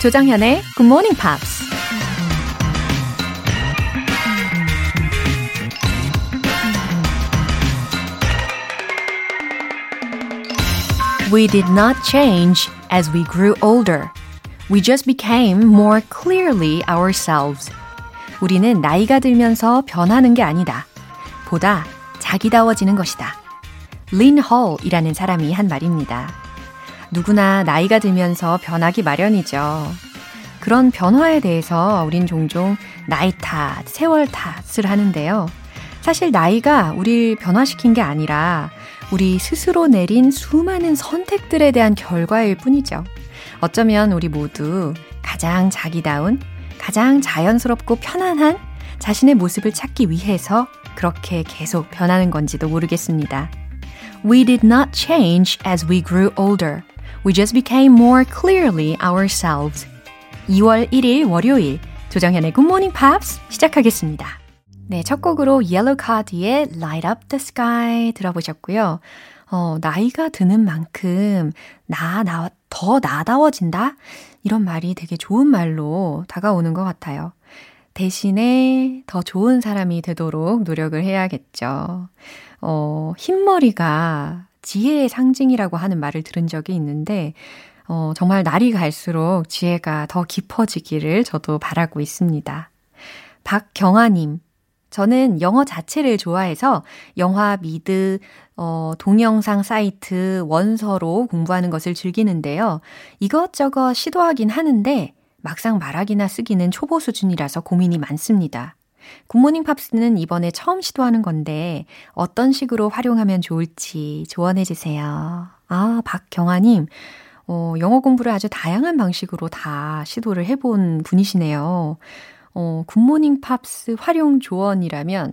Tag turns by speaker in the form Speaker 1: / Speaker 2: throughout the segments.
Speaker 1: 조정현의 Good Morning Pops. We did not change as we grew older. We just became more clearly ourselves. 우리는 나이가 들면서 변하는 게 아니다. 보다 자기다워지는 것이다. 린 헐이라는 사람이 한 말입니다. 누구나 나이가 들면서 변하기 마련이죠. 그런 변화에 대해서 우린 종종 나이 탓, 세월 탓을 하는데요. 사실 나이가 우리를 변화시킨 게 아니라 우리 스스로 내린 수많은 선택들에 대한 결과일 뿐이죠. 어쩌면 우리 모두 가장 자기다운, 가장 자연스럽고 편안한 자신의 모습을 찾기 위해서 그렇게 계속 변하는 건지도 모르겠습니다. We did not change as we grew older. We just became more clearly ourselves. 2월 1일 월요일 조정현의 Good Morning Pops 시작하겠습니다. 네, 첫 곡으로 Yellow Card의 Light Up the Sky 들어보셨고요. 어, 나이가 드는 만큼 나, 나, 더 나다워진다? 이런 말이 되게 좋은 말로 다가오는 것 같아요. 대신에 더 좋은 사람이 되도록 노력을 해야겠죠. 어, 흰머리가 지혜의 상징이라고 하는 말을 들은 적이 있는데, 어, 정말 날이 갈수록 지혜가 더 깊어지기를 저도 바라고 있습니다. 박경아님, 저는 영어 자체를 좋아해서 영화 미드, 어, 동영상 사이트, 원서로 공부하는 것을 즐기는데요. 이것저것 시도하긴 하는데 막상 말하기나 쓰기는 초보 수준이라서 고민이 많습니다. 굿모닝 팝스는 이번에 처음 시도하는 건데 어떤 식으로 활용하면 좋을지 조언해 주세요. 아, 박경아님. 어, 영어 공부를 아주 다양한 방식으로 다 시도를 해본 분이시네요. 어, 굿모닝 팝스 활용 조언이라면,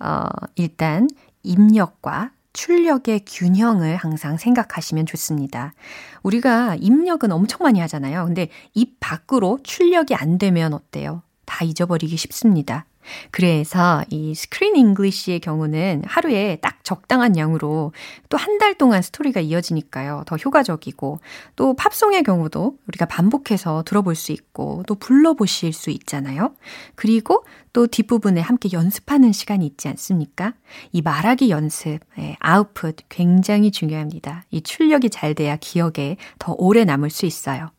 Speaker 1: 어, 일단 입력과 출력의 균형을 항상 생각하시면 좋습니다. 우리가 입력은 엄청 많이 하잖아요. 근데 입 밖으로 출력이 안 되면 어때요? 다 잊어버리기 쉽습니다. 그래서 이 Screen English의 경우는 하루에 딱 적당한 양으로 또 한 달 동안 스토리가 이어지니까요. 더 효과적이고 또 팝송의 경우도 우리가 반복해서 들어볼 수 있고 또 불러보실 수 있잖아요. 그리고 또 뒷부분에 함께 연습하는 시간이 있지 않습니까? 이 말하기 연습, 예, 아웃풋 굉장히 중요합니다. 이 출력이 잘 돼야 기억에 더 오래 남을 수 있어요.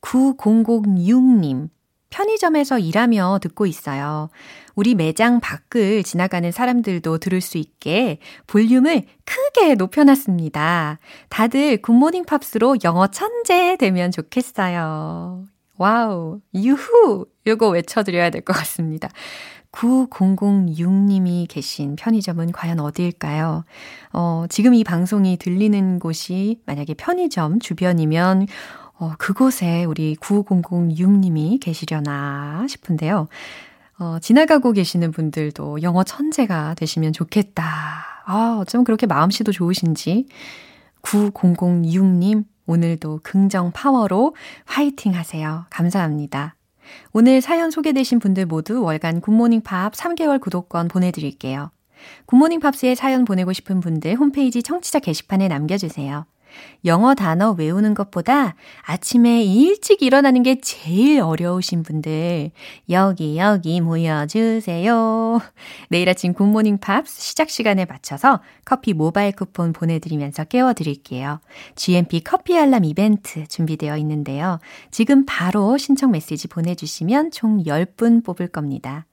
Speaker 1: 9006님, 편의점에서 일하며 듣고 있어요. 우리 매장 밖을 지나가는 사람들도 들을 수 있게 볼륨을 크게 높여놨습니다. 다들 굿모닝 팝스로 영어 천재 되면 좋겠어요. 와우, 유후! 이거 외쳐드려야 될 것 같습니다. 9006님이 계신 편의점은 과연 어디일까요? 어, 지금 이 방송이 들리는 곳이 만약에 편의점 주변이면 어, 그곳에 우리 9006님이 계시려나 싶은데요. 어, 지나가고 계시는 분들도 영어 천재가 되시면 좋겠다. 아, 어쩜 그렇게 마음씨도 좋으신지. 9006님, 오늘도 긍정 파워로 화이팅 하세요. 감사합니다. 오늘 사연 소개되신 분들 모두 월간 굿모닝 팝 3개월 구독권 보내드릴게요. 굿모닝 팝스에 사연 보내고 싶은 분들 홈페이지 청취자 게시판에 남겨주세요. 영어 단어 외우는 것보다 아침에 일찍 일어나는 게 제일 어려우신 분들, 여기, 여기 모여주세요. 내일 아침 굿모닝 팝스 시작 시간에 맞춰서 커피 모바일 쿠폰 보내드리면서 깨워드릴게요. GMP 커피 알람 이벤트 준비되어 있는데요. 지금 바로 신청 메시지 보내주시면 총 10분 뽑을 겁니다.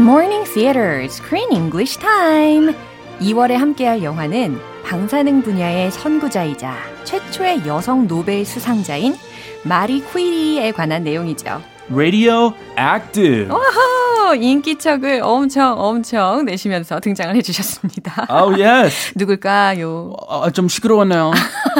Speaker 1: Morning Theater Screen English Time. 2월에 함께할 영화는 방사능 분야의 선구자이자 최초의 여성 노벨 수상자인 마리 퀴리에 관한 내용이죠.
Speaker 2: Radioactive.
Speaker 1: 와 호! 인기척을 엄청 엄청 내시면서 등장을 해주셨습니다.
Speaker 2: Oh yes.
Speaker 1: 누굴까요?
Speaker 2: 어, 좀 시끄러웠나요?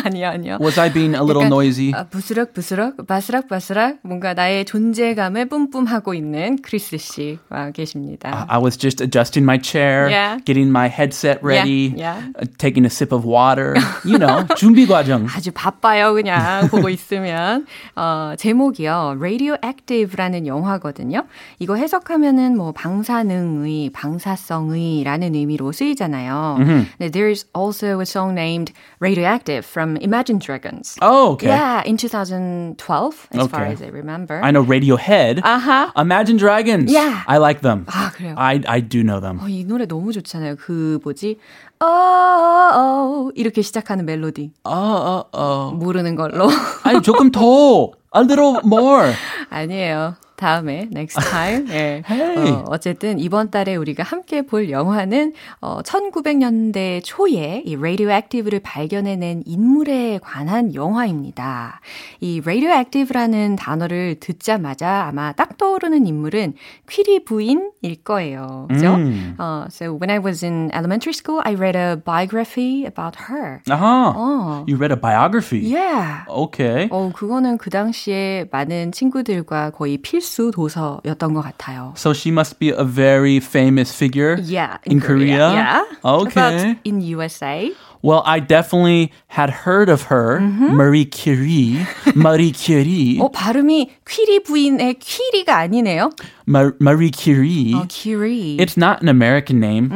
Speaker 1: 아니요, 아니요.
Speaker 2: Was I being a little noisy?
Speaker 1: 아, 부스럭 부스럭, 바스락 바스락, 뭔가 나의 존재감을 뿜뿜하고 있는 크리스 씨와 계십니다.
Speaker 2: I was just adjusting my chair,
Speaker 1: Yeah.
Speaker 2: getting my headset ready,
Speaker 1: Yeah, yeah.
Speaker 2: uh, taking a sip of water. You know, 준비 과정.
Speaker 1: 아주 바빠요, 그냥 보고 있으면. 어, 제목이요. Radioactive라는 영화거든요. 이거 해석하면 은뭐 방사능의, 방사성의라는 의미로 쓰이잖아요. 근데 there's also a song named Radioactive from Imagine Dragons.
Speaker 2: Oh, okay.
Speaker 1: Yeah, in 2012, as far
Speaker 2: Okay.
Speaker 1: as I remember.
Speaker 2: I know Radiohead.
Speaker 1: 아하.
Speaker 2: Imagine Dragons.
Speaker 1: Yeah.
Speaker 2: I like them.
Speaker 1: 아, 그래요?
Speaker 2: I I do know them.
Speaker 1: 어, 이 노래 너무 좋잖아요. 그 뭐지? 어, 어, 어, 이렇게 시작하는 멜로디.
Speaker 2: 어, 어, 어.
Speaker 1: 모르는 걸로.
Speaker 2: 아니 조금 더. A little more.
Speaker 1: 아니에요. 다음에 next time. 예.
Speaker 2: Hey.
Speaker 1: 어, 어쨌든 이번 달에 우리가 함께 볼 영화는 어, 1900년대 초에 이 radioactive를 발견해낸 인물에 관한 영화입니다. 이 radioactive라는 단어를 듣자마자 아마 딱 떠오르는 인물은 퀴리 부인일 거예요. 그죠?
Speaker 2: 음.
Speaker 1: 어, so when I was in elementary school, I read a biography about her.
Speaker 2: Uh-huh.
Speaker 1: 어.
Speaker 2: You read a biography.
Speaker 1: Yeah.
Speaker 2: Okay.
Speaker 1: 어, 그거는 그 당시에 많은 친구들과 거의 필수 도서였던 것 같아요.
Speaker 2: So she must be a very famous figure
Speaker 1: Yeah,
Speaker 2: in, Korea.
Speaker 1: Yeah.
Speaker 2: Okay.
Speaker 1: About in USA.
Speaker 2: Well, I definitely had heard of her, Marie Curie. Marie Curie.
Speaker 1: 어, 발음이 퀴리 부인의 퀴리가 아니네요.
Speaker 2: Ma- Marie Curie.
Speaker 1: 어, 퀴리.
Speaker 2: It's not an American name.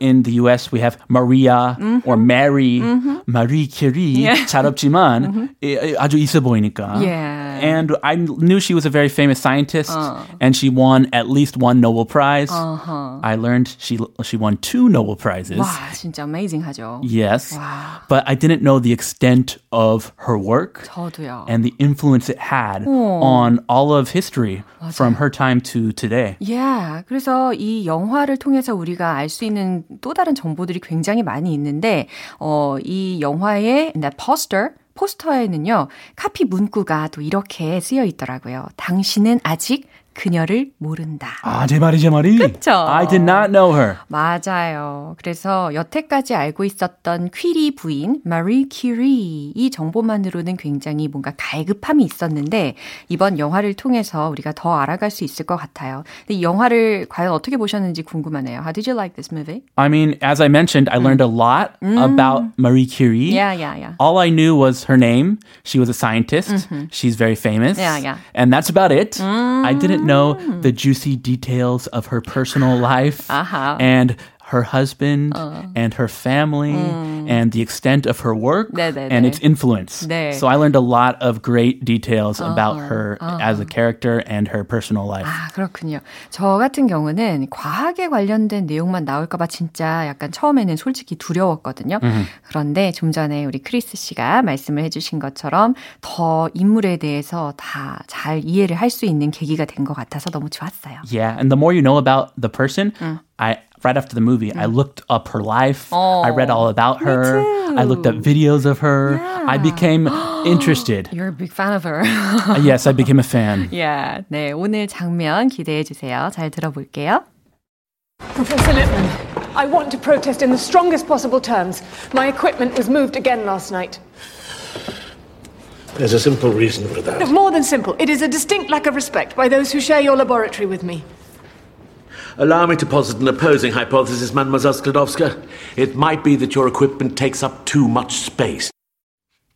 Speaker 2: In the US, we have Maria or Mary. Marie Curie. 잘 없지만 예, 아주 있어 보이니까.
Speaker 1: Yeah.
Speaker 2: And I knew she was a very famous scientist, and she won at least one Nobel Prize. I learned she she won two Nobel Prizes.
Speaker 1: 와, 진짜 amazing하죠.
Speaker 2: Yes,
Speaker 1: Wow.
Speaker 2: but I didn't know the extent of her work
Speaker 1: 저도요.
Speaker 2: and the influence it had on all of history from her time to today.
Speaker 1: Yeah. 그래서 이 영화를 통해서 우리가 알 수 있는 또 다른 정보들이 굉장히 많이 있는데, 어, 이 영화의 that poster, 포스터에는요, 카피 문구가 또 이렇게 쓰여 있더라고요. 당신은 아직 그녀를 모른다.
Speaker 2: 아, 제 말이 제 말이.
Speaker 1: 그쵸?
Speaker 2: I did not know her.
Speaker 1: 맞아요. 그래서 여태까지 알고 있었던 퀴리 부인 마리 큐리 이 정보만으로는 굉장히 뭔가 갈급함이 있었는데 이번 영화를 통해서 우리가 더 알아갈 수 있을 것 같아요. 근데 이 영화를 과연 어떻게 보셨는지 궁금하네요. How did you like this movie?
Speaker 2: I mean, as I mentioned, I learned a lot about Marie Curie.
Speaker 1: Yeah, yeah, yeah.
Speaker 2: All I knew was her name. She was a scientist. She's very famous.
Speaker 1: Yeah, yeah.
Speaker 2: And that's about it. I didn't know the mm. juicy details of her personal life
Speaker 1: 아하.
Speaker 2: and her husband and her family and the extent of her work
Speaker 1: 네네네.
Speaker 2: and its influence.
Speaker 1: 네.
Speaker 2: So I learned a lot of great details about her as a character and her personal life.
Speaker 1: 아, 그렇군요. 저 같은 경우는 과학에 관련된 내용만 나올까 봐 진짜 약간 처음에는 솔직히 두려웠거든요. 그런데 좀 전에 우리 크리스 씨가 말씀을 해 주신 것처럼 더 인물에 대해서 다 잘 이해를 할 수 있는 계기가 된 것 같아서 너무 좋았어요.
Speaker 2: Yeah, and the more you know about the person, I right after the movie, I looked up her life. I read all about her. I looked up videos of her. I became interested.
Speaker 1: You're a big fan of her.
Speaker 2: Uh, yes, I became a fan.
Speaker 1: yeah. 네, 오늘 장면 기대해 주세요. 잘 들어볼게요.
Speaker 3: Professor Lippman, I want to protest in the strongest possible terms. My equipment was moved again last night.
Speaker 4: There's a simple reason for that.
Speaker 3: More than simple, it is a distinct lack of respect by those who share your laboratory with me.
Speaker 4: Allow me to posit an opposing hypothesis, Mademoiselle Sklodowska. It might be that your equipment takes up too much space.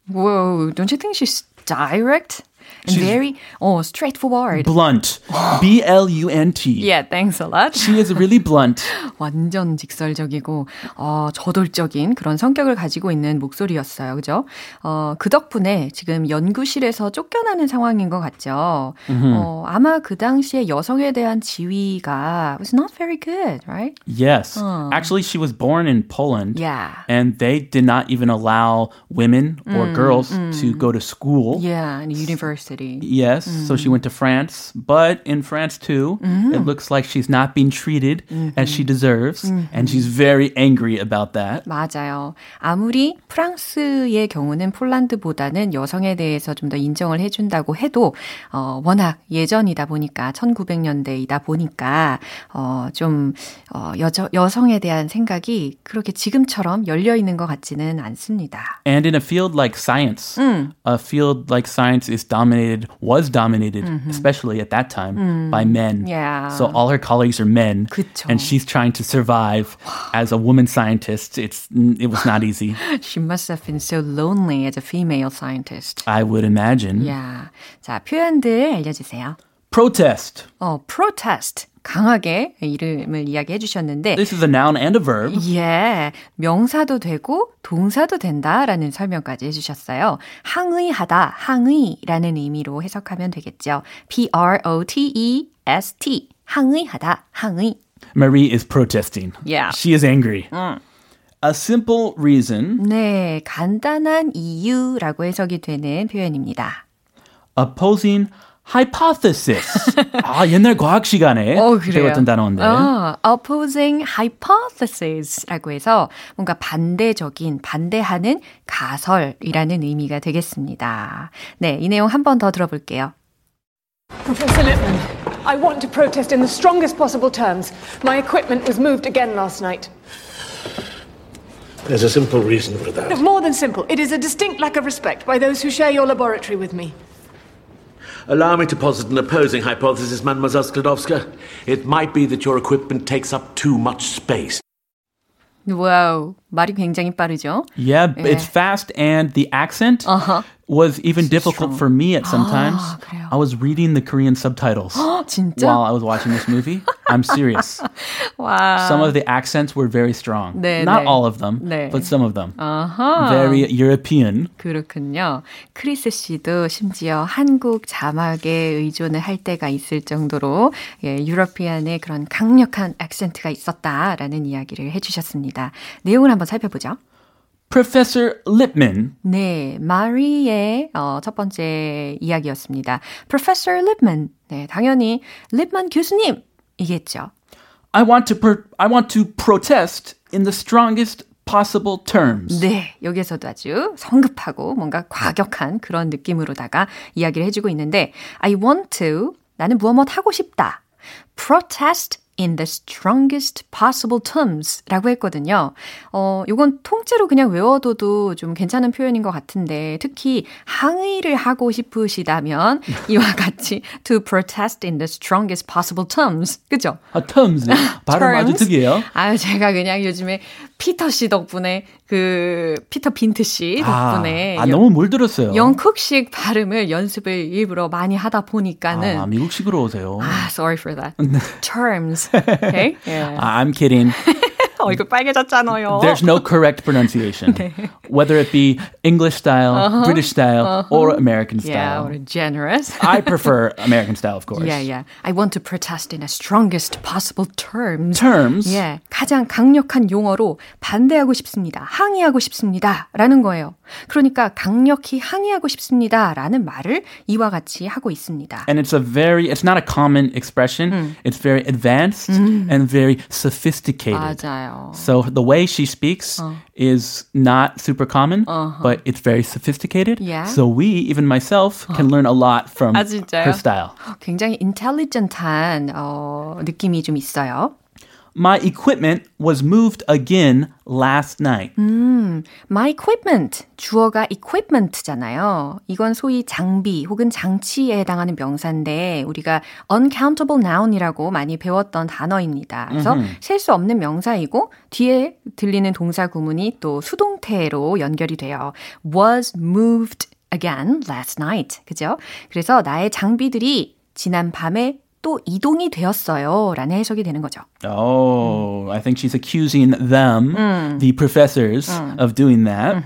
Speaker 1: Whoa, don't you think she's direct and very oh straightforward?
Speaker 2: Blunt. B L U N T.
Speaker 1: yeah, thanks a lot.
Speaker 2: She is really blunt.
Speaker 1: 완전 직설적이고 어, 저돌적인 그런 성격을 가지고 있는 목소리였어요. 그죠? 어, 그 덕분에 지금 연구실에서 쫓겨나는 상황인 것 같죠. 어, 아마 그 당시에 여성에 대한 지위가 was not very good, right?
Speaker 2: Yes. Actually, she was born in Poland.
Speaker 1: Yeah.
Speaker 2: And they did not even allow women or girls to go to school.
Speaker 1: Yeah, in university. university.
Speaker 2: Yes, mm. so she went to France, but in France too, mm. it looks like she's not being treated mm-hmm. as she deserves, mm-hmm. and she's very angry about that.
Speaker 1: 맞아요. 아무리 프랑스의 경우는 폴란드보다는 여성에 대해서 좀 더 인정을 해준다고 해도 어, 워낙 예전이다 보니까 1900년대이다 보니까 어, 좀 어, 여저, 여성에 대한 생각이 그렇게 지금처럼 열려 있는 것 같지는 않습니다.
Speaker 2: And in a field like science, 음. a field like science is dominated, was dominated, mm-hmm. especially at that time, 음. by men.
Speaker 1: Yeah.
Speaker 2: So all her colleagues are men,
Speaker 1: 그쵸.
Speaker 2: and she's trying to survive as a woman scientist. It's it was not easy.
Speaker 1: she must have been so lonely as a female scientist.
Speaker 2: I would imagine.
Speaker 1: Yeah. 자 표현들 알려주세요.
Speaker 2: Protest.
Speaker 1: 어, protest. 강하게 이름을 이야기해 주셨는데
Speaker 2: This is a noun and a verb.
Speaker 1: 예. 명사도 되고 동사도 된다라는 설명까지 해 주셨어요. 항의하다, 항의라는 의미로 해석하면 되겠죠. P R O T E S T. 항의하다, 항의.
Speaker 2: Marie is protesting.
Speaker 1: Yeah.
Speaker 2: She is angry.
Speaker 1: 음.
Speaker 2: A simple reason.
Speaker 1: 네, 간단한 이유라고 해석이 되는 표현입니다.
Speaker 2: Opposing hypothesis. 아, 옛날 과학 시간에
Speaker 1: 어,
Speaker 2: 배웠던 단어인데.
Speaker 1: 아, opposing hypothesis라고 해서 뭔가 반대적인, 반대하는 가설이라는 의미가 되겠습니다. 네, 이 내용 한 번 더 들어볼게요.
Speaker 3: Professor Lippman, I want to protest in the strongest possible terms. My equipment was moved again last night.
Speaker 4: There's a simple reason for that.
Speaker 3: No, more than simple. It is a distinct lack of respect by those who share your laboratory with me.
Speaker 4: Allow me to posit an opposing hypothesis, Mademoiselle Sklodowska. It might be that your equipment takes up too much space.
Speaker 1: Wow, 말이 굉장히 빠르죠?
Speaker 2: Yeah, 예. it's fast and the accent uh-huh. was even difficult strong. for me at some times.
Speaker 1: 아,
Speaker 2: I was reading the Korean subtitles
Speaker 1: 진짜?
Speaker 2: while I was watching this movie. I'm serious.
Speaker 1: wow.
Speaker 2: Some of the accents were very strong.
Speaker 1: 네,
Speaker 2: Not
Speaker 1: 네.
Speaker 2: all of them,
Speaker 1: 네.
Speaker 2: but some of them.
Speaker 1: Uh-huh.
Speaker 2: Very European.
Speaker 1: 그렇군요. 크리스 씨도 심지어 한국 자막에 의존을 할 때가 있을 정도로 예, 유러피안의 그런 강력한 액센트가 있었다라는 이야기를 해주셨습니다. 내용을 한번 살펴보죠.
Speaker 2: Professor Lipman.
Speaker 1: 네, 마리의 어, 첫 번째 이야기였습니다. Professor Lipman. 네, 당연히 Lipman 교수님이겠죠.
Speaker 2: I want to pro- I want to protest in the strongest possible terms.
Speaker 1: 네, 여기서도 아주 성급하고 뭔가 과격한 그런 느낌으로다가 이야기를 해주고 있는데 I want to 나는 무엇 하고 싶다. protest in the strongest possible terms 라고 했거든요. 어, 요건 통째로 그냥 외워둬도 좀 괜찮은 표현인 것 같은데, 특히 항의를 하고 싶으시다면, 이와 같이 to protest in the strongest possible terms. 그죠?
Speaker 2: 아, terms. 발음 아주 특이해요.
Speaker 1: 아유, 제가 그냥 요즘에 피터 씨 덕분에, 그, 피터 빈트 씨 덕분에.
Speaker 2: 아, 아 너무 물들었어요.
Speaker 1: 영국식 발음을 연습을 일부러 많이 하다 보니까는.
Speaker 2: 아, 미국식으로 오세요.
Speaker 1: 아, sorry for that. terms. Okay? Yeah.
Speaker 2: I'm kidding.
Speaker 1: 얼굴 빨개졌잖아요.
Speaker 2: There's no correct pronunciation.
Speaker 1: 네.
Speaker 2: Whether it be English style,
Speaker 1: uh-huh.
Speaker 2: British style,
Speaker 1: uh-huh.
Speaker 2: or American
Speaker 1: Yeah,
Speaker 2: style.
Speaker 1: what a generous.
Speaker 2: I prefer American style, of course.
Speaker 1: Yeah, yeah. I want to protest in the strongest possible terms.
Speaker 2: Terms?
Speaker 1: 예, 가장 강력한 용어로 반대하고 싶습니다. 항의하고 싶습니다. 라는 거예요. 그러니까 강력히 항의하고 싶습니다. 라는 말을 이와 같이 하고 있습니다.
Speaker 2: And it's a very, it's not a common expression.
Speaker 1: 음.
Speaker 2: It's very advanced and very sophisticated.
Speaker 1: 맞아요.
Speaker 2: So the way she speaks
Speaker 1: 어.
Speaker 2: is not super common,
Speaker 1: Uh-huh.
Speaker 2: but it's very sophisticated.
Speaker 1: Yeah.
Speaker 2: So we, even myself, can learn a lot from
Speaker 1: 아,
Speaker 2: her style.
Speaker 1: 굉장히 intelligent한 어, 느낌이 좀 있어요.
Speaker 2: My equipment was moved again last night.
Speaker 1: My equipment 주어가 equipment잖아요. 이건 소위 장비 혹은 장치에 해당하는 명사인데 우리가 uncountable noun이라고 많이 배웠던 단어입니다. 그래서 셀수 없는 명사이고 뒤에 들리는 동사 구문이 또 수동태로 연결이 돼요. was moved again last night. 그죠? 그래서 나의 장비들이 지난 밤에 또 이동이 되었어요. 라는 해석이 되는 거죠.
Speaker 2: Oh, I think she's accusing them, the professors, of doing that.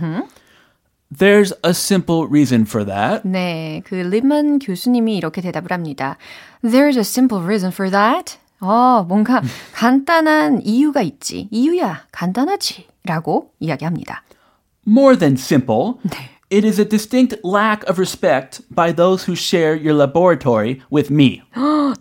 Speaker 2: There's a simple reason for that.
Speaker 1: 네, 그 리먼 교수님이 이렇게 대답을 합니다. There's a simple reason for that. 어, 뭔가 간단한 이유가 있지. 이유야, 간단하지. 라고 이야기합니다.
Speaker 2: More than simple. It is a distinct lack of respect by those who share your laboratory with me.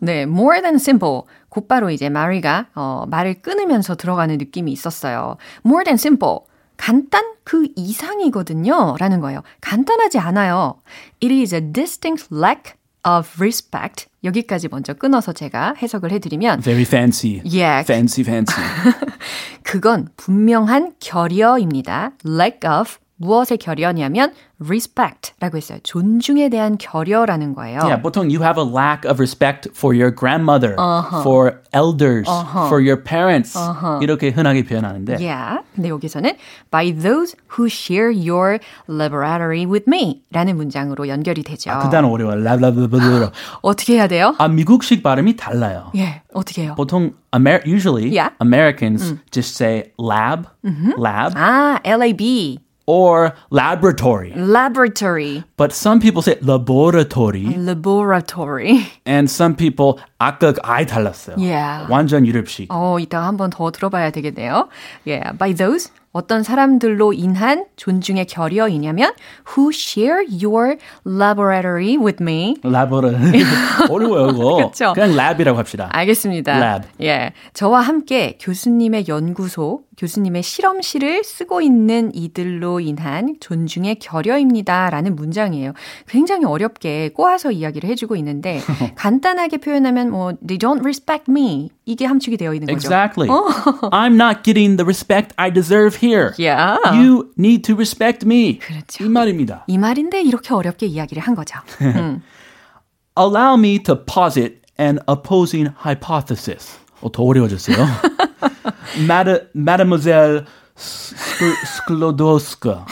Speaker 1: 네, more than simple. 곧바로 이제 마리가 어, 말을 끊으면서 들어가는 느낌이 있었어요. More than simple. 간단 그 이상이거든요. 라는 거예요. 간단하지 않아요. It is a distinct lack of respect. 여기까지 먼저 끊어서 제가 해석을 해드리면
Speaker 2: Very fancy.
Speaker 1: Yeah.
Speaker 2: Fancy, fancy.
Speaker 1: 그건 분명한 결여입니다. lack of 무엇의 결여냐면 respect라고 했어요. 존중에 대한 결여라는 거예요.
Speaker 2: yeah, 보통 you have a lack of respect for your grandmother,
Speaker 1: Uh-huh.
Speaker 2: for elders, for your parents. 이렇게 흔하게 표현하는데
Speaker 1: Yeah. 근데 여기서는 by those who share your laboratory with me 라는 문장으로 연결이 되죠.
Speaker 2: 그 단어 어려워요. 라블라블라블라.
Speaker 1: 어떻게 해야 돼요?
Speaker 2: 아, 미국식 발음이 달라요.
Speaker 1: 예, 어떻게 해요?
Speaker 2: 보통 Amer- usually
Speaker 1: Yeah.
Speaker 2: Americans just say lab, lab,
Speaker 1: 아, LAB,
Speaker 2: or laboratory.
Speaker 1: laboratory,
Speaker 2: But some people say laboratory,
Speaker 1: laboratory.
Speaker 2: and some people 아까 아예 달랐어요.
Speaker 1: Yeah.
Speaker 2: 완전 유럽식.
Speaker 1: 어, 이따가 한번 더 들어봐야 되겠네요. Yeah, by those 어떤 사람들로 인한 존중의 결여이냐면 who share your laboratory with me.
Speaker 2: laboratory 어려워요 이거.
Speaker 1: 그쵸?
Speaker 2: 그냥 lab이라고 합시다.
Speaker 1: 알겠습니다.
Speaker 2: Lab.
Speaker 1: 예. 저와 함께 교수님의 연구소, 교수님의 실험실을 쓰고 있는 이들로 인한 존중의 결여입니다. 라는 문장이에요. 굉장히 어렵게 꼬아서 이야기를 해주고 있는데, 간단하게 표현하면 뭐, they don't respect me. 이게 함축이 되어 있는 거죠.
Speaker 2: Exactly. I'm not getting the respect I deserve here.
Speaker 1: Yeah.
Speaker 2: You need to respect me.
Speaker 1: 그렇죠.
Speaker 2: 이 말입니다.
Speaker 1: 이 말인데 이렇게 어렵게 이야기를 한 거죠. 음.
Speaker 2: Allow me to posit an opposing hypothesis. 어, 더 어려워졌어요. Mad- Mademoiselle Sklodowska.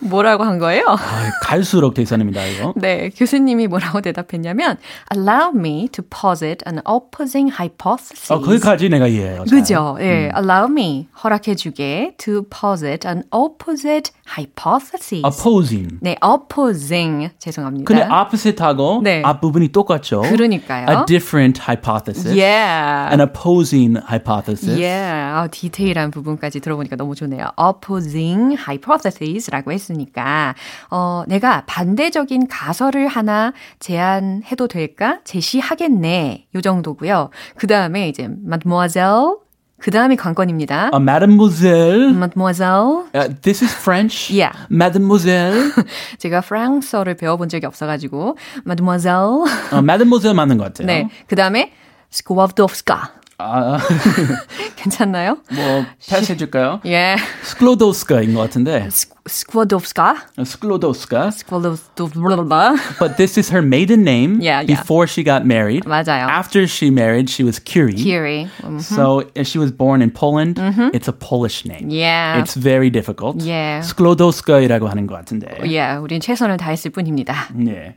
Speaker 1: 뭐라고 한 거예요?
Speaker 2: 아, 갈수록 대산입니다, 이거.
Speaker 1: 네, 교수님이 뭐라고 대답했냐면 Allow me to posit an opposing hypothesis.
Speaker 2: 어, 거기까지 내가 이해해요. 잘.
Speaker 1: 그죠? 예, allow me 허락해 주게 to posit an opposite hypothesis.
Speaker 2: Opposing.
Speaker 1: 네, opposing 죄송합니다.
Speaker 2: 근데 opposite하고
Speaker 1: 네.
Speaker 2: 앞부분이 똑같죠.
Speaker 1: 그러니까요.
Speaker 2: A different hypothesis.
Speaker 1: yeah.
Speaker 2: An opposing hypothesis.
Speaker 1: Yeah. 아, 디테일한 부분까지 들어보니까 너무 좋네요. opposing hypothesis라고 했 으니까 어, 내가 반대적인 가설을 하나 제안해도 될까? 제시하겠네. 요 정도고요. 그 다음에 이제 mademoiselle 그 다음이 관건입니다.
Speaker 2: A mademoiselle.
Speaker 1: mademoiselle
Speaker 2: Uh, this is French.
Speaker 1: Yeah.
Speaker 2: Mademoiselle.
Speaker 1: 제가 프랑스어를 배워본 적이 없어가지고 mademoiselle
Speaker 2: 어, mademoiselle 맞는 것 같아요.
Speaker 1: 네. 그 다음에 skłodowska
Speaker 2: 아,
Speaker 1: 괜찮나요?
Speaker 2: 뭐 패스 해줄까요?
Speaker 1: 예.
Speaker 2: 스클로도스카인 것 같은데.
Speaker 1: skłodowska
Speaker 2: 스클로도스카.
Speaker 1: skłodowska
Speaker 2: But this is her maiden name
Speaker 1: Yeah, yeah.
Speaker 2: before she got married.
Speaker 1: 맞아요.
Speaker 2: After she married, she was Curie.
Speaker 1: Curie. 음,
Speaker 2: So if she was born in Poland. It's a Polish name.
Speaker 1: Yeah.
Speaker 2: It's very difficult.
Speaker 1: Yeah.
Speaker 2: 스클로도스카이라고 하는 것 같은데.
Speaker 1: 예, 우린 최선을 다했을 뿐입니다.
Speaker 2: 네.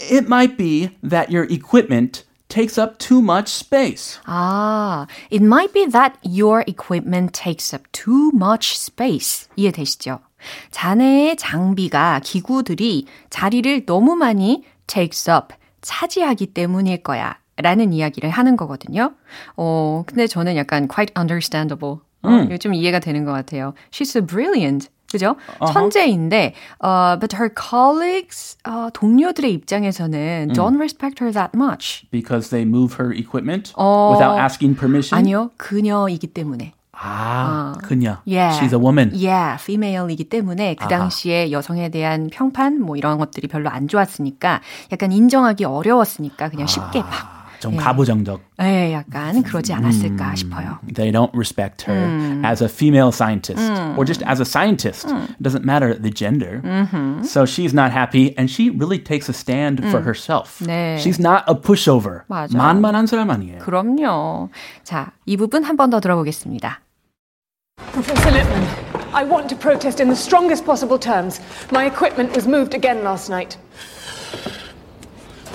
Speaker 2: It might be that your equipment takes up too much space.
Speaker 1: 아, it might be that your equipment takes up too much space. 이해되시죠? 자네의 장비가, 기구들이 자리를 너무 많이 takes up, 차지하기 때문일 거야. 라는 이야기를 하는 거거든요. 어, 근데 저는 약간 quite understandable. 어, 이거 좀 이해가 되는 것 같아요. She's so brilliant. 그죠? 천재인데, uh, but her colleagues, 어, 동료들의 입장에서는 don't respect her that much.
Speaker 2: Because they move her equipment
Speaker 1: 어,
Speaker 2: without asking permission.
Speaker 1: 아니요, 그녀이기 때문에.
Speaker 2: 아, 그녀.
Speaker 1: Yeah.
Speaker 2: She's a woman.
Speaker 1: Yeah, female이기 때문에 그 당시에 여성에 대한 평판 뭐 이런 것들이 별로 안 좋았으니까 약간 인정하기 어려웠으니까 그냥 쉽게 막
Speaker 2: 좀 가부장적.
Speaker 1: 에 약간 그러지 않았을까 싶어요.
Speaker 2: They don't respect her as a female scientist or just as a scientist. It doesn't matter the gender. So she's not happy and she really takes a stand for herself.
Speaker 1: 네.
Speaker 2: She's not a pushover.
Speaker 1: 맞아.
Speaker 2: 만만한 사람 아니에요.
Speaker 1: 그럼요. 자, 이 부분 한 번 더 들어보겠습니다.
Speaker 3: Professor Lippman, I want to protest in the strongest possible terms. My equipment was moved again last night.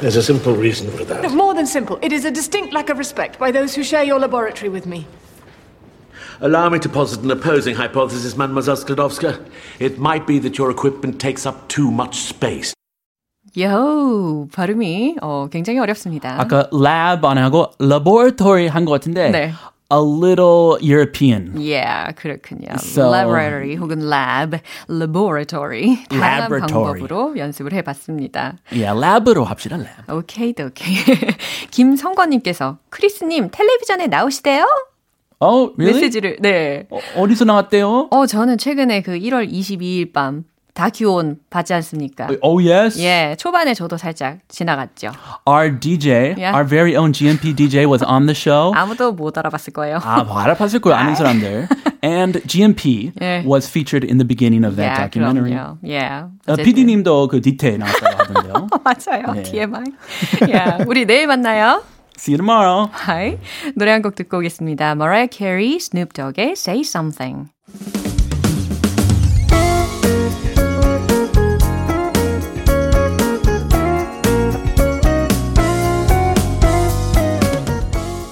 Speaker 4: There's a simple reason for that.
Speaker 3: More than simple, it is a distinct lack of respect by those who share your laboratory with me.
Speaker 4: Allow me to posit an opposing hypothesis, Mademoiselle Sklodowska. It might be that your equipment takes up too much space.
Speaker 1: 요 발음이 어, 굉장히 어렵습니다.
Speaker 2: 아까 lab 안 하고 laboratory 한 것 같은데
Speaker 1: 네.
Speaker 2: A little European.
Speaker 1: Yeah, 그렇군요. So, laboratory 혹은 lab, laboratory. 다양한 laboratory. 방법으로 연습을 해봤습니다.
Speaker 2: Yeah, lab으로 합시다, lab.
Speaker 1: 오케이, 오케이. 김성권님께서 크리스님 텔레비전에 나오시대요?
Speaker 2: 어, really?
Speaker 1: 메시지를 네.
Speaker 2: 어, 어디서 나왔대요?
Speaker 1: 어, 저는 최근에 그 1월 22일 밤 다큐온 봤지 않습니까?
Speaker 2: Oh yes.
Speaker 1: 예, 초반에 저도 살짝 지나갔죠.
Speaker 2: Our DJ, yeah. our very own GMP DJ was on the show.
Speaker 1: 아무도 못 알아봤을 거예요.
Speaker 2: 아, 뭐 알아봤을 거예요, 아는 사람들. And GMP yeah. was featured in the beginning of that yeah, documentary.
Speaker 1: 그럼요. Yeah.
Speaker 2: 어, PD님도 그 디테일 나왔다고 하던데요.
Speaker 1: 맞아요. 네. TMI. yeah, 우리 내일 만나요.
Speaker 2: See you tomorrow.
Speaker 1: Hi. 노래 한 곡 듣고 오겠습니다. Mariah Carey, Snoop Dogg의 Say Something.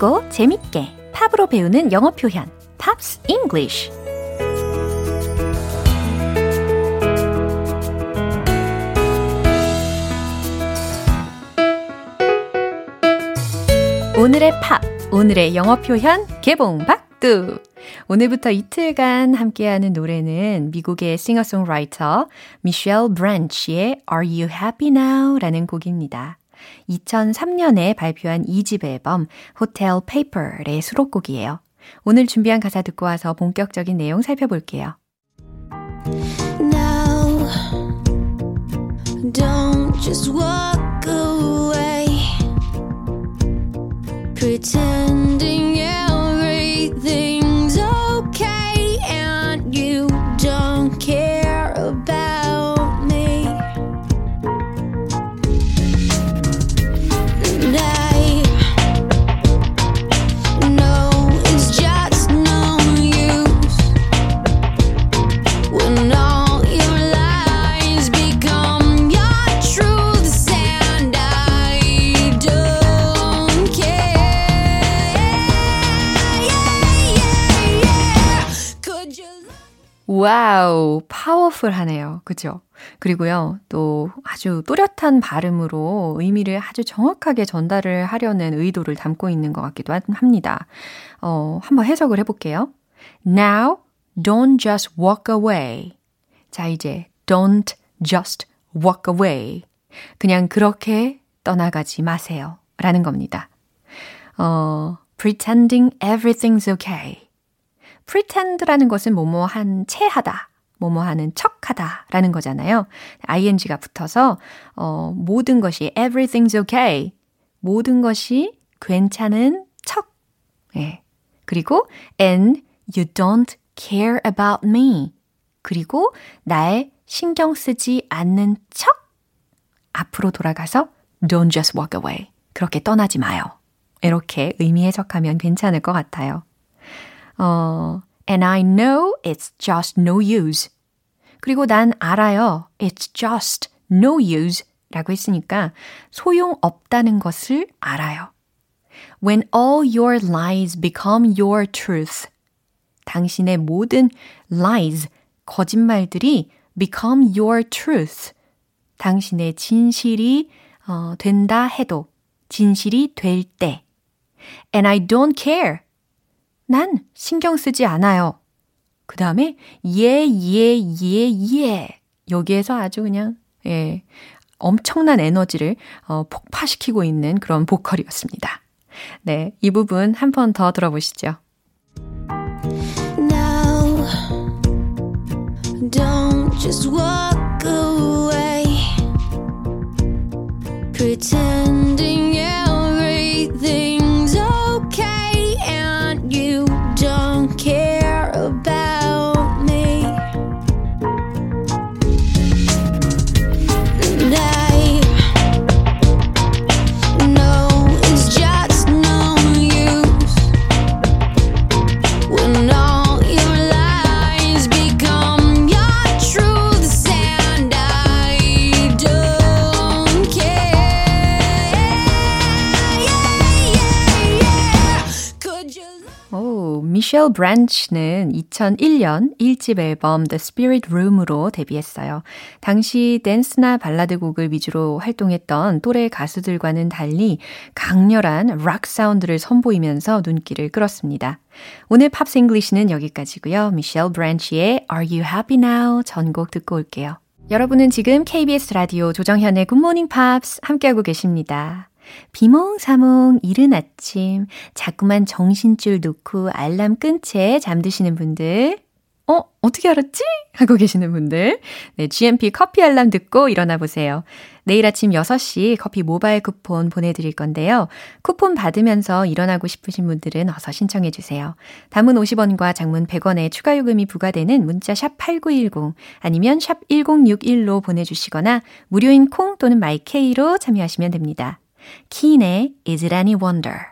Speaker 1: 쉽고 재밌게 팝으로 배우는 영어 표현 Pops English 오늘의 팝, 오늘의 영어 표현 개봉 박두. 오늘부터 이틀간 함께하는 노래는 미국의 싱어송라이터 미셸 브랜치의 Are You Happy Now? 라는 곡입니다. 2003년에 발표한 2집 앨범 호텔 페이퍼의 수록곡이에요. 오늘 준비한 가사 듣고 와서 본격적인 내용 살펴볼게요. Now, don't just walk away. Pretending 와우, powerful하네요. 그죠? 그리고요, 또 아주 또렷한 발음으로 의미를 아주 정확하게 전달을 하려는 의도를 담고 있는 것 같기도 합니다. 어, 한번 해석을 해볼게요. Now, don't just walk away. 자, 이제 don't just walk away. 그냥 그렇게 떠나가지 마세요. 라는 겁니다. 어, pretending everything's okay. Pretend라는 것은 뭐뭐한 체하다, 뭐뭐 하는 척 하다 라는 거잖아요. ing가 붙어서 어, 모든 것이 everything's okay. 모든 것이 괜찮은 척. 예. 그리고 and you don't care about me. 그리고 날 신경 쓰지 않는 척. 앞으로 돌아가서 don't just walk away. 그렇게 떠나지 마요. 이렇게 의미 해석하면 괜찮을 것 같아요. 어, and I know it's just no use. 그리고 난 알아요. It's just no use 라고 했으니까 소용없다는 것을 알아요. When all your lies become your truth. 당신의 모든 lies, 거짓말들이 become your truth. 당신의 진실이 어, 된다 해도 진실이 될 때. And I don't care. 난 신경 쓰지 않아요. 그 다음에 예, 예, 예, 예. 여기에서 아주 그냥 예, 엄청난 에너지를 어, 폭파시키고 있는 그런 보컬이었습니다. 네, 이 부분 한 번 더 들어보시죠. Now, don't just walk away. Pretending 미셸 브란치는 2001년 1집 앨범 The Spirit Room으로 데뷔했어요. 당시 댄스나 발라드 곡을 위주로 활동했던 또래 가수들과는 달리 강렬한 락 사운드를 선보이면서 눈길을 끌었습니다. 오늘 Pops English는 여기까지고요. 미셸 브란치의 Are You Happy Now 전곡 듣고 올게요. 여러분은 지금 KBS 라디오 조정현의 Good Morning Pops 함께하고 계십니다. 비몽사몽 이른 아침 자꾸만 정신줄 놓고 알람 끈 채 잠드시는 분들 어, 어떻게 알았지? 하고 계시는 분들. 네, GMP 커피 알람 듣고 일어나 보세요. 내일 아침 6시 커피 모바일 쿠폰 보내드릴 건데요. 쿠폰 받으면서 일어나고 싶으신 분들은 어서 신청해 주세요. 담은 50원과 장문 100원의 추가 요금이 부과되는 문자 샵 8910 아니면 샵 1061로 보내주시거나 무료인 콩 또는 마이케이로 참여하시면 됩니다. 키인의 Is It Any Wonder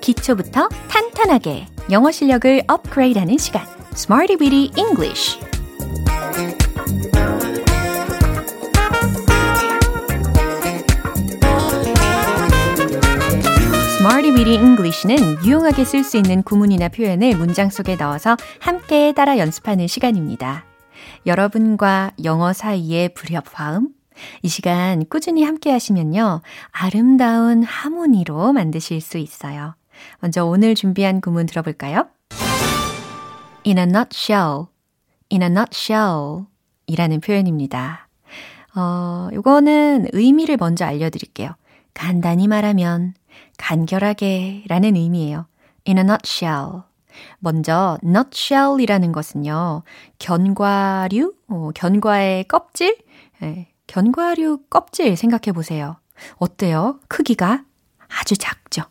Speaker 1: 기초부터 탄탄하게 영어 실력을 업그레이드하는 시간 Smarty Weedy English Smarty Weedy English는 유용하게 쓸 수 있는 구문이나 표현을 문장 속에 넣어서 함께 따라 연습하는 시간입니다. 여러분과 영어 사이의 불협화음, 이 시간 꾸준히 함께 하시면요. 아름다운 하모니로 만드실 수 있어요. 먼저 오늘 준비한 구문 들어볼까요? In a nutshell, in a nutshell 이라는 표현입니다. 어, 이거는 의미를 먼저 알려드릴게요. 간단히 말하면 간결하게 라는 의미예요. In a nutshell. 먼저 nutshell이라는 것은요. 견과류, 어, 견과의 껍질, 예, 견과류 껍질 생각해 보세요. 어때요? 크기가 아주 작죠.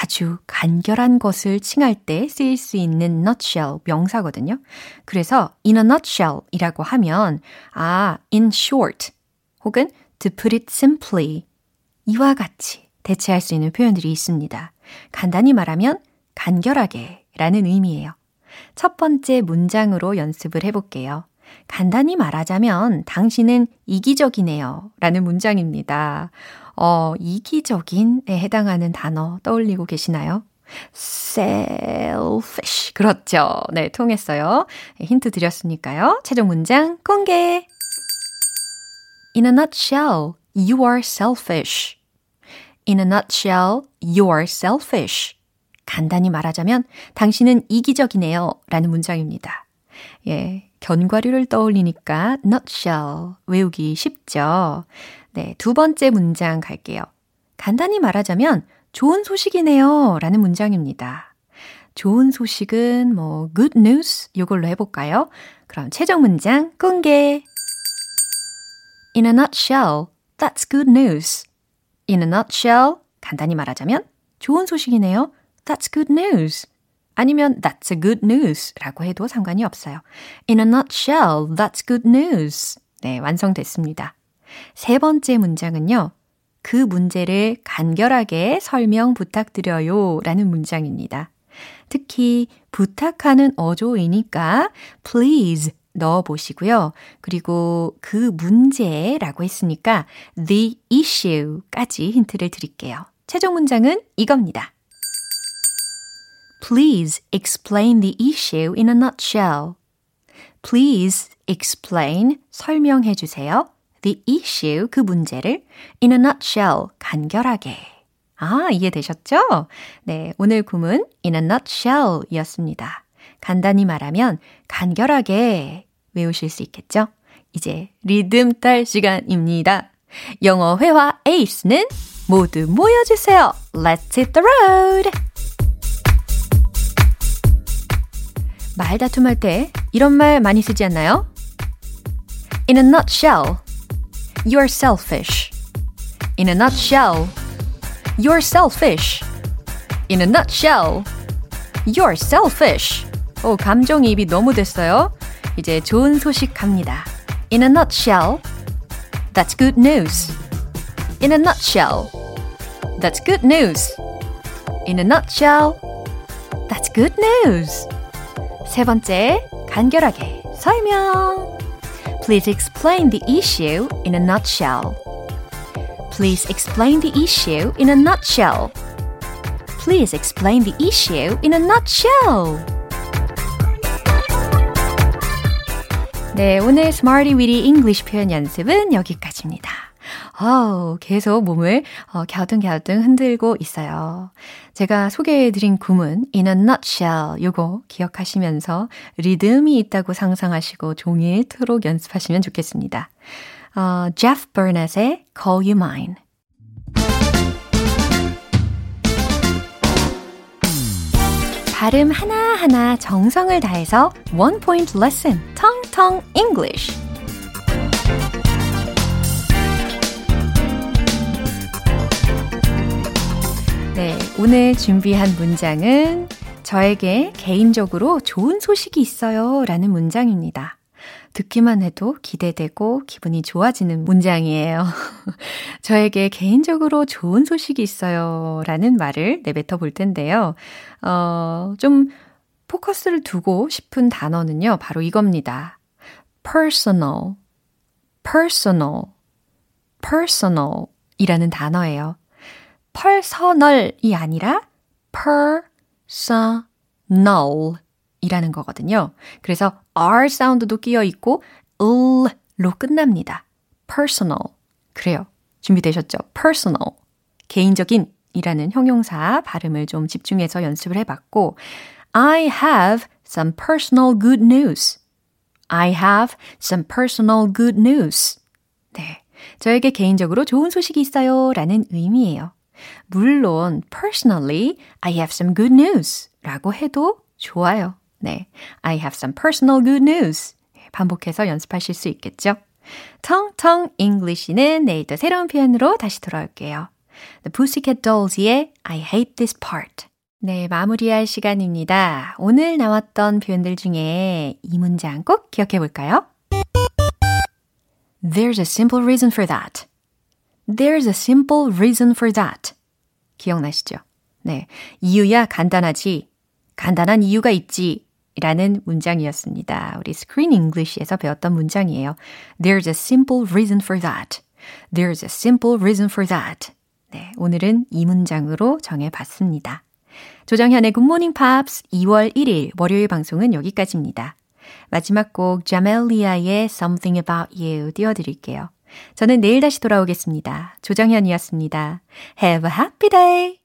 Speaker 1: 아주 간결한 것을 칭할 때 쓰일 수 있는 nutshell 명사거든요. 그래서 in a nutshell 이라고 하면 아, in short 혹은 to put it simply 이와 같이 대체할 수 있는 표현들이 있습니다. 간단히 말하면 간결하게 라는 의미예요. 첫 번째 문장으로 연습을 해볼게요. 간단히 말하자면 당신은 이기적이네요. 라는 문장입니다. 어, 이기적인에 해당하는 단어 떠올리고 계시나요? selfish. 그렇죠. 네, 통했어요. 힌트 드렸으니까요. 최종 문장 공개. In a nutshell, you are selfish. In a nutshell, you are selfish. 간단히 말하자면 당신은 이기적이네요. 라는 문장입니다. 예. 견과류를 떠올리니까 nutshell 외우기 쉽죠. 네, 두 번째 문장 갈게요. 간단히 말하자면 좋은 소식이네요. 라는 문장입니다. 좋은 소식은 뭐 good news 이걸로 해볼까요? 그럼 최종 문장 공개. In a nutshell, that's good news. In a nutshell, 간단히 말하자면 좋은 소식이네요. That's good news. 아니면 that's a good news 라고 해도 상관이 없어요. In a nutshell, that's good news. 네, 완성됐습니다. 세 번째 문장은요. 그 문제를 간결하게 설명 부탁드려요 라는 문장입니다. 특히 부탁하는 어조이니까 please 넣어 보시고요. 그리고 그 문제라고 했으니까 the issue까지 힌트를 드릴게요. 최종 문장은 이겁니다. Please explain the issue in a nutshell. Please explain 설명해 주세요. The issue 그 문제를 in a nutshell 간결하게. 아, 이해되셨죠? 네, 오늘 구문 in a nutshell 이었습니다. 간단히 말하면 간결하게 외우실 수 있겠죠? 이제 리듬 딸 시간입니다. 영어 회화 에이스는 모두 모여주세요. Let's hit the road! 말다툼할 때 이런 말 많이 쓰지 않나요? In a nutshell, you're selfish. In a nutshell, you're selfish. In a nutshell, you're selfish. 오, 감정이입이 너무 됐어요. 이제 좋은 소식 갑니다. In a nutshell, that's good news. In a nutshell, that's good news. In a nutshell, that's good news. 세 번째, 간결하게 설명. Please explain the issue in a nutshell. Please explain the issue in a nutshell. Please explain the issue in a nutshell. 네, 오늘 Smarty Weedy English 표현 연습은 여기까지입니다. 어우, 계속 몸을 어, 갸우뚱갸우뚱 흔들고 있어요. 제가 소개해드린 구문 in a nutshell 요거 기억하시면서 리듬이 있다고 상상하시고 종일토록 연습하시면 좋겠습니다. 어, Jeff Burnett의 Call You Mine 발음 하나하나 정성을 다해서 One Point Lesson, Tong English 네, 오늘 준비한 문장은 저에게 개인적으로 좋은 소식이 있어요 라는 문장입니다. 듣기만 해도 기대되고 기분이 좋아지는 문장이에요. 저에게 개인적으로 좋은 소식이 있어요 라는 말을 내뱉어 볼 텐데요. 어, 좀 포커스를 두고 싶은 단어는요, 바로 이겁니다. Personal, personal, personal 이라는 단어예요. personal이 아니라 personal 이라는 거거든요. 그래서 R 사운드도 끼어 있고 을로 끝납니다. personal. 그래요. 준비되셨죠? personal. 개인적인 이라는 형용사 발음을 좀 집중해서 연습을 해봤고 I have some personal good news. I have some personal good news. 네. 저에게 개인적으로 좋은 소식이 있어요. 라는 의미예요. 물론, personally, I have some good news. 라고 해도 좋아요. 네. I have some personal good news. 반복해서 연습하실 수 있겠죠? 텅텅 English는 내일 또 새로운 표현으로 다시 돌아올게요. The Pussycat Dolls의 I hate this part. 네, 마무리할 시간입니다. 오늘 나왔던 표현들 중에 이 문장 꼭 기억해 볼까요? There's a simple reason for that. There's a simple reason for that. 기억나시죠? 네. 이유야 간단하지. 간단한 이유가 있지. 라는 문장이었습니다. 우리 Screen English에서 배웠던 문장이에요. There's a simple reason for that. There's a simple reason for that. 네, 오늘은 이 문장으로 정해 봤습니다. 조정현의 Morning Pops 2월 1일 월요일 방송은 여기까지입니다. 마지막 곡 자멜리아의 Something About You 띄워드릴게요. 저는 내일 다시 돌아오겠습니다. 조정현이었습니다. Have a happy day!